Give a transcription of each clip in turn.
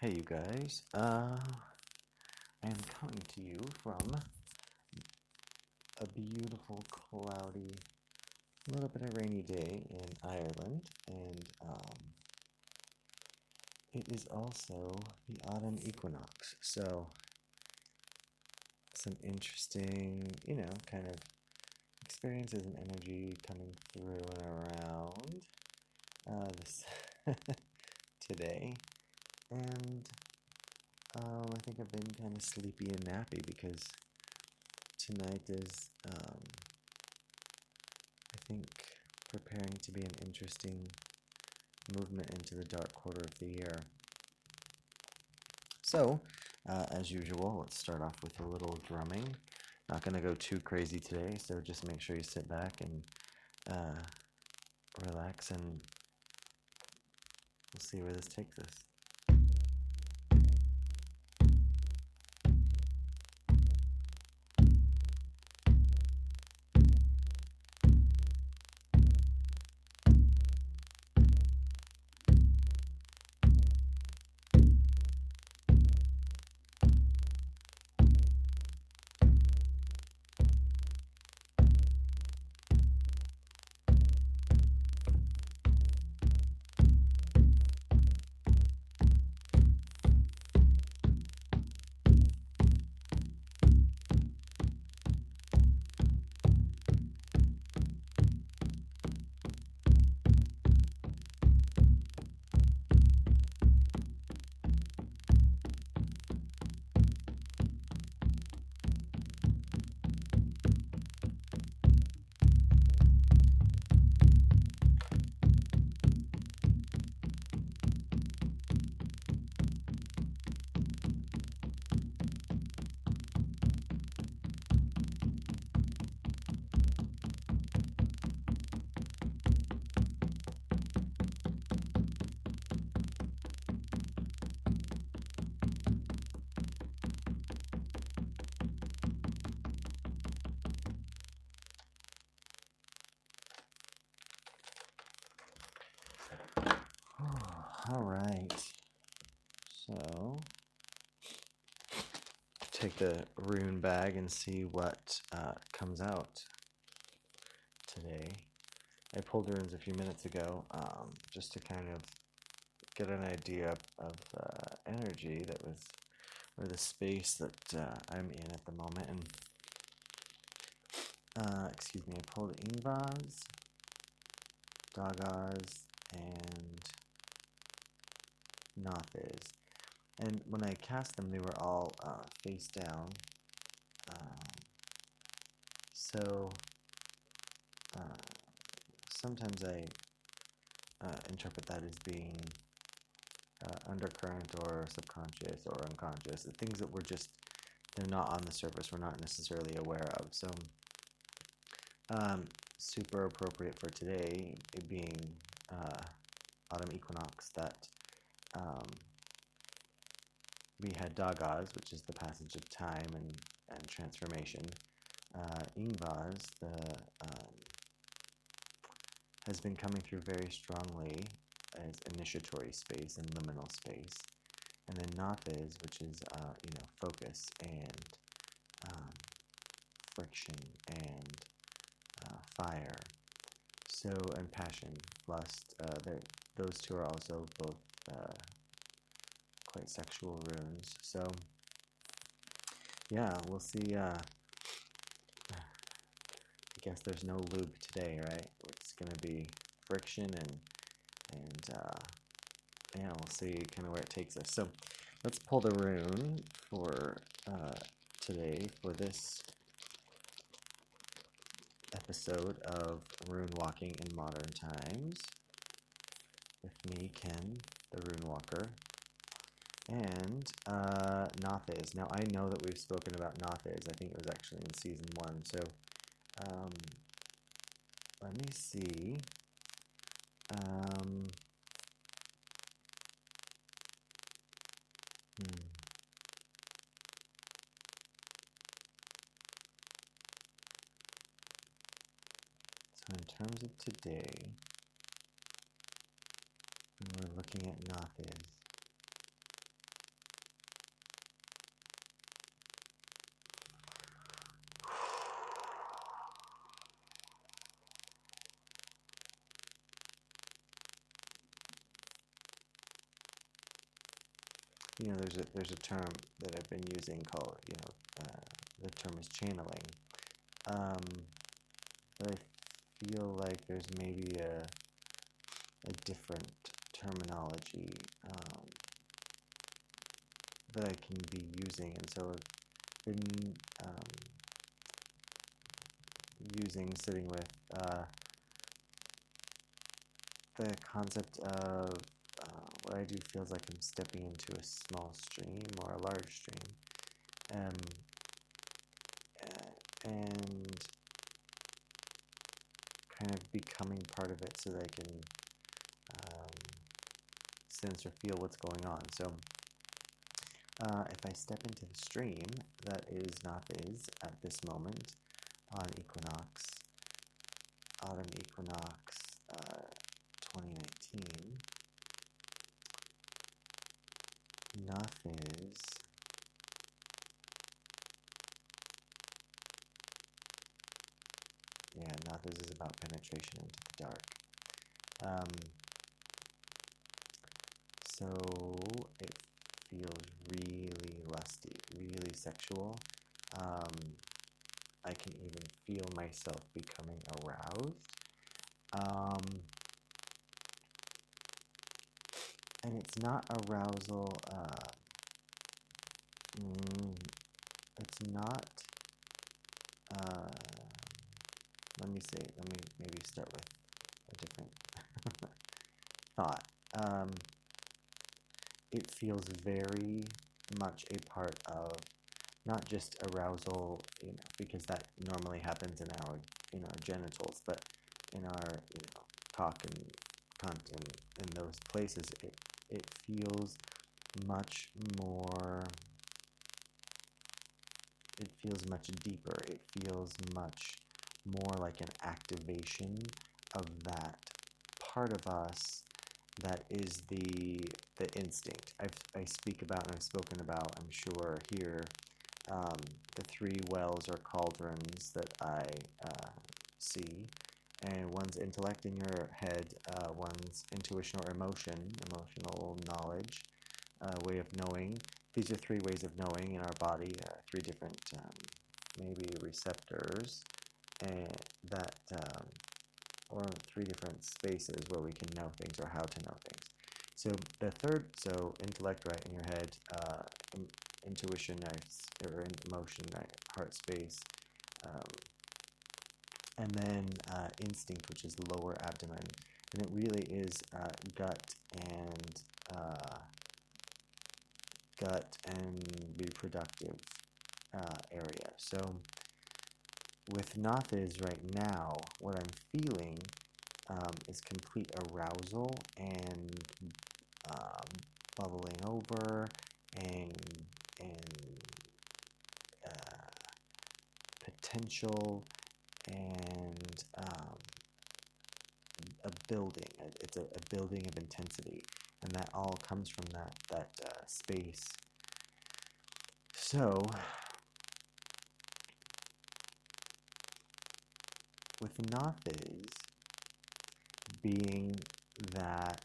Hey, you guys. Uh, I am coming to you from a beautiful, cloudy, little bit of rainy day in Ireland, and um, it is also the autumn equinox. So, some interesting, you know, kind of experiences and energy coming through and around uh, this today. And um, I think I've been kind of sleepy and nappy because tonight is, um, I think, preparing to be an interesting movement into the dark quarter of the year. So, uh, as usual, let's start off with a little drumming. Not going to go too crazy today, so just make sure you sit back and uh, relax, and we'll see where this takes us. All right. So, take the rune bag and see what uh, comes out today. I pulled runes a few minutes ago um, just to kind of get an idea of uh, energy that was, or the space that uh, I'm in at the moment. And, uh, excuse me, I pulled Ingvaz, Dagaz, and Nauthiz. And when I cast them, they were all uh, face down. Um, so uh, sometimes I uh, interpret that as being uh, undercurrent or subconscious or unconscious, the things that we're just, they're not on the surface, we're not necessarily aware of. So, um, super appropriate for today, it being uh, autumn equinox, that um, we had Dagaz, which is the passage of time and, and transformation. Uh, the um, has been coming through very strongly as initiatory space and liminal space, and then Nauthiz, which is uh, you know focus and um, friction and uh, fire. So and passion, lust. Uh, those two are also both uh, quite sexual runes. So yeah, we'll see. Uh, I guess there's no lube today, right? It's gonna be friction and and uh, yeah, we'll see kind of where it takes us. So let's pull the rune for uh, today for this episode of Rune Walking in Modern Times with me, Ken, the Rune Walker, and uh, Nauthiz. Now, I know that we've spoken about Nauthiz. I think it was actually in season one. So, um, let me see. Um, hmm. So, in terms of today, and we're looking at Nauthiz. You know, there's a there's a term that I've been using called you know uh, the term is channeling, um, but I feel like there's maybe a a different terminology um, that I can be using, and so I've been um, using sitting with uh, the concept of uh, what I do feels like I'm stepping into a small stream or a large stream, um, and kind of becoming part of it so that I can sense or feel what's going on. So. Uh, if I step into the stream that is Nauthiz at this moment on equinox, autumn equinox uh, 2019, Nauthiz yeah, Nauthiz is about penetration into the dark. Um, so it feels really lusty, really sexual. Um, I can even feel myself becoming aroused. Um, and it's not arousal, uh, mm, it's not, uh, let me say, let me maybe start with a different thought. Um, it feels very much a part of not just arousal, you know, because that normally happens in our in our genitals, but in our you know cock and cunt and in those places, it it feels much more. It feels much deeper. It feels much more like an activation of that part of us that is the the instinct. I've, I speak about and I've spoken about, I'm sure, here, um, the three wells or cauldrons that I uh, see. And one's intellect in your head, uh, one's intuition or emotion, emotional knowledge, uh, way of knowing. These are three ways of knowing in our body, uh, three different, um, maybe receptors, and that um, or three different spaces where we can know things or how to know things. So the third, so intellect right in your head, uh, intuition or emotion right, heart space, um, and then uh, instinct, which is lower abdomen, and it really is uh, gut and uh, gut and reproductive uh, area. So with Nauthiz right now, what I'm feeling um, is complete arousal and um, bubbling over and and uh, potential and um, a building. It's a, a, building of intensity, and that all comes from that that uh, space. So with Nauthiz being that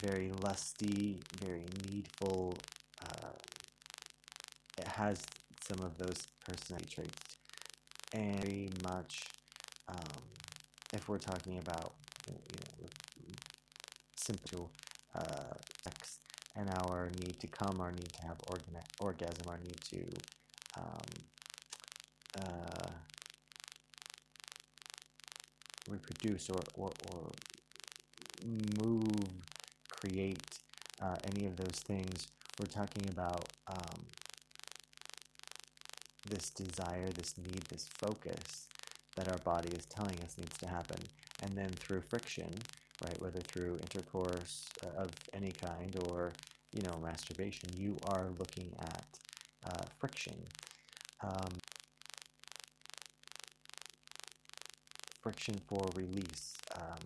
very lusty, very needful, uh, it has some of those personality traits. And very much, um, if we're talking about, you know, simple uh, sex and our need to come, our need to have organ- orgasm, our need to um, uh, reproduce or, or, or move, create uh, any of those things. We're talking about um, this desire, this need, this focus that our body is telling us needs to happen. And then through friction, right, whether through intercourse uh, of any kind or, you know, masturbation, you are looking at uh, friction. Um, friction for release. Um,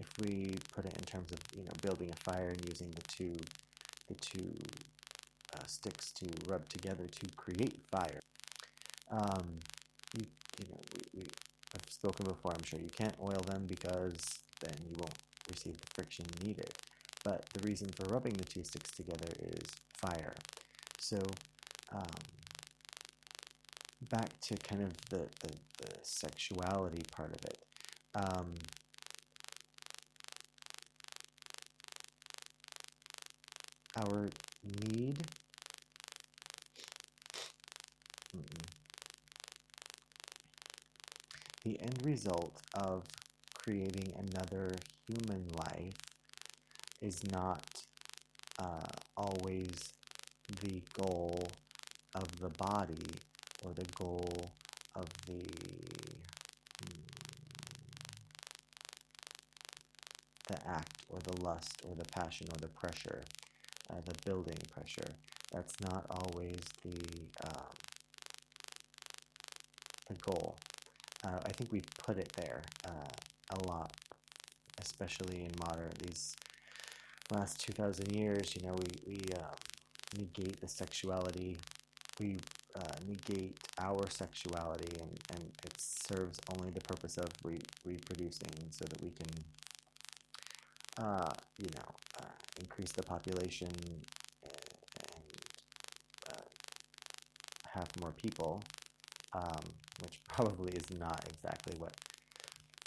if we put it in terms of you know building a fire and using the two the two uh, sticks to rub together to create fire, um, you you know we, we I've spoken before. I'm sure you can't oil them because then you won't receive the friction needed. but the reason for rubbing the two sticks together is fire. So, um, back to kind of the, the, the sexuality part of it. Um, our need the end result of creating another human life is not uh, always the goal of the body or the goal of the hmm, the act or the lust or the passion or the pressure, uh, the building pressure. That's not always the um, the goal. Uh, I think we put it there uh, a lot, especially in modern these last two thousand years. You know, we we um, negate the sexuality, we uh, negate our sexuality, and and it serves only the purpose of re- reproducing, so that we can, uh, you know, uh, increase the population and uh, have more people um, which probably is not exactly what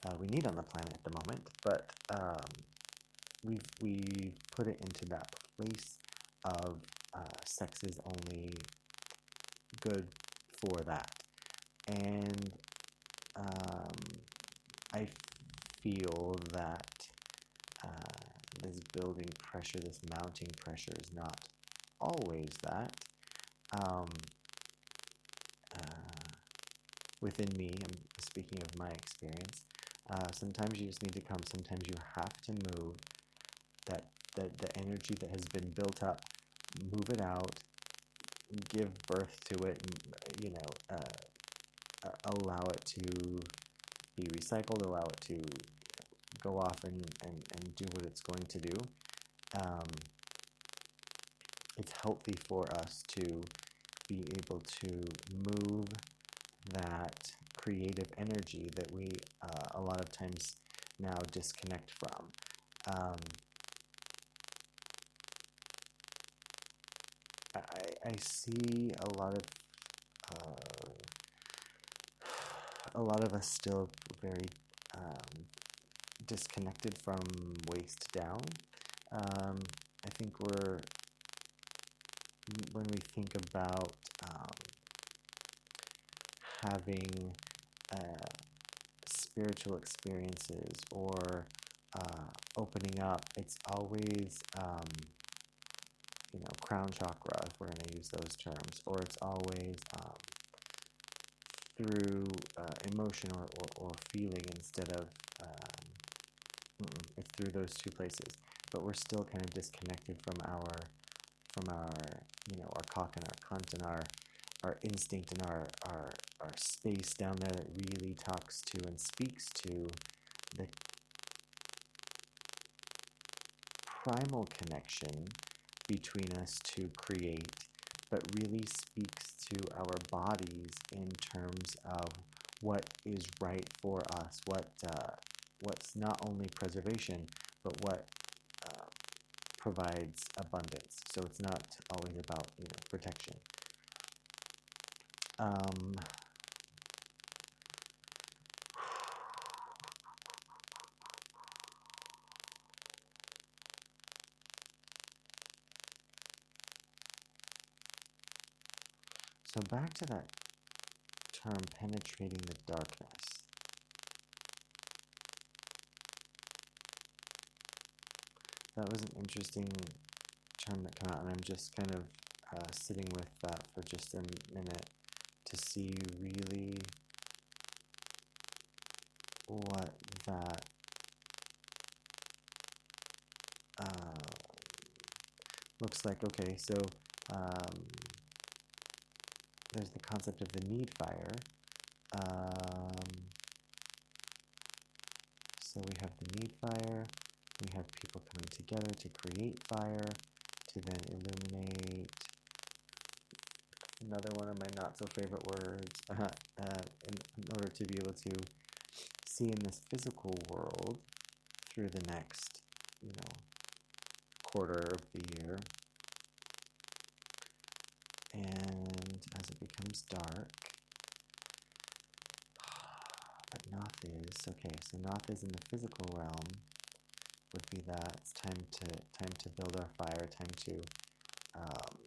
uh, we need on the planet at the moment, but um, we've, we put it into that place of uh, sex is only good for that. And um, I feel that uh, this building pressure, this mounting pressure, is not always that. Um, uh, within me, I'm speaking of my experience. Uh, sometimes you just need to come. Sometimes you have to move that the, the energy that has been built up, move it out, give birth to it, you know, uh, allow it to be recycled, allow it to go off and, and, and do what it's going to do. Um, it's healthy for us to be able to move that creative energy that we uh, a lot of times now disconnect from. Um, I, I see a lot of uh, a lot of us still very um, disconnected from waist down. Um, I think we're when we think about um, having uh, spiritual experiences or uh, opening up, it's always, um, you know, crown chakra, if we're going to use those terms, or it's always um, through uh, emotion or, or, or, feeling instead of, um, it's through those two places. But we're still kind of disconnected from our, from our, you know, our cock and our cunt and our, our instinct and our, our, our space down there that really talks to and speaks to the primal connection between us to create, but really speaks to our bodies in terms of what is right for us, what uh, what's not only preservation, but what uh, provides abundance. So it's not always about you know protection. Um, so back to that term penetrating the darkness. That was an interesting term that came out, and I'm just kind of uh, sitting with that for just a minute to see really what that uh, looks like. Okay, so um, there's the concept of the need fire. Um, so we have the need fire, we have people coming together to create fire, to then illuminate another one of my not so favorite words, uh, in, in order to be able to see in this physical world through the next, you know, quarter of the year. And as it becomes dark, but Nauthiz okay. So Nauthiz in the physical realm. Would be that it's time to time to build our fire. Time to um,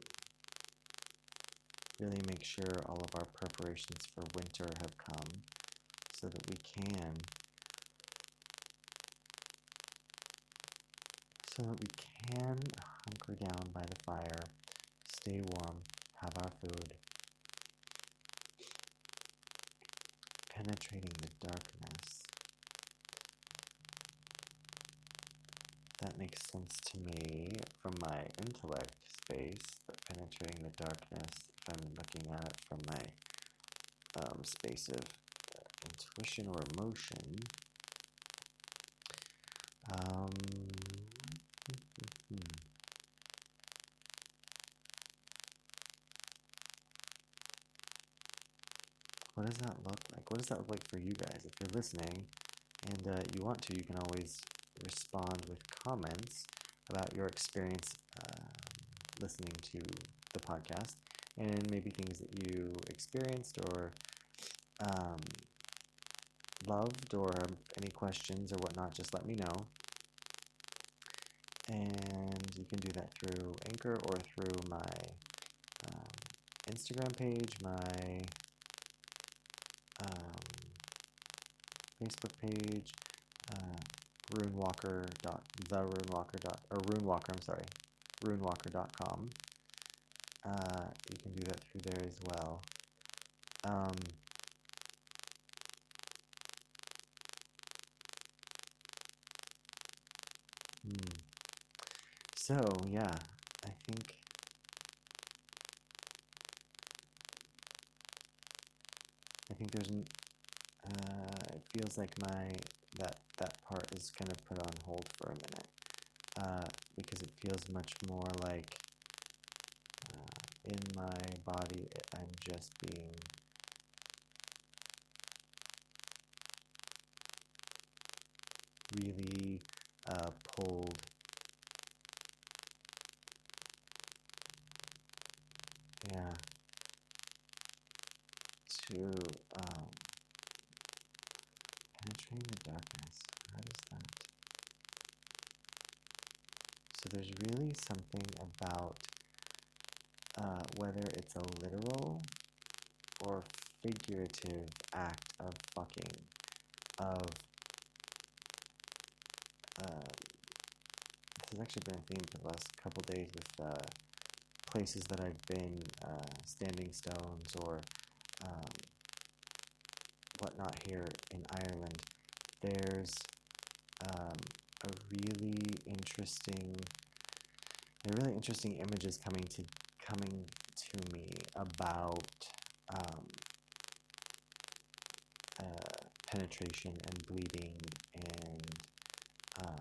really make sure all of our preparations for winter have come, so that we can so that we can hunker down by the fire, stay warm, have our food, penetrating the darkness. That makes sense to me from my intellect space, but penetrating the darkness, if I'm looking at it from my um, space of uh, intuition or emotion, um, What does that look like? What does that look like for you guys? If you're listening and uh, you want to, you can always respond with comments about your experience um, listening to the podcast and maybe things that you experienced or um, loved or any questions or whatnot, just let me know. And you can do that through Anchor or through my um, Instagram page, my um, Facebook page, uh, dot or runewalker. I'm sorry, runewalker.com. Uh, you can do that through there as well. Um, hmm. So yeah, I think think there's an uh, it feels like my that that part is kind of put on hold for a minute uh, because it feels much more like uh, in my body I'm just being really uh, pulled yeah to um, penetrating the darkness. How does that? So there's really something about uh, whether it's a literal or figurative act of fucking, of uh, this has actually been a theme for the last couple days with uh, places that I've been, uh, standing stones or um, whatnot here in Ireland. There's um, a really interesting, a really interesting images coming to coming to me about um, uh, penetration and bleeding and um,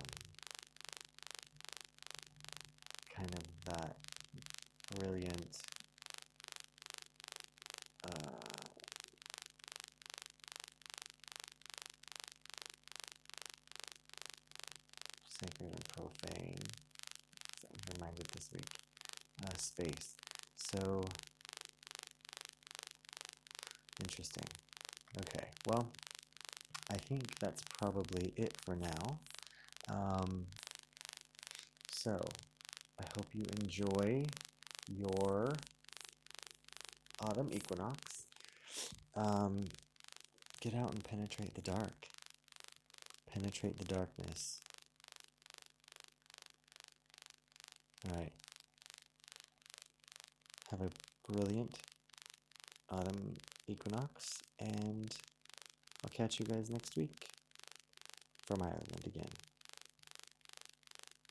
kind of that brilliant uh, sacred and profane. So I'm reminded this week. Uh, space. So interesting. Okay, well, I think that's probably it for now. Um, so I hope you enjoy your autumn equinox. Um, get out and penetrate the dark. Penetrate the darkness. All right. Have a brilliant autumn equinox, and I'll catch you guys next week from Ireland again.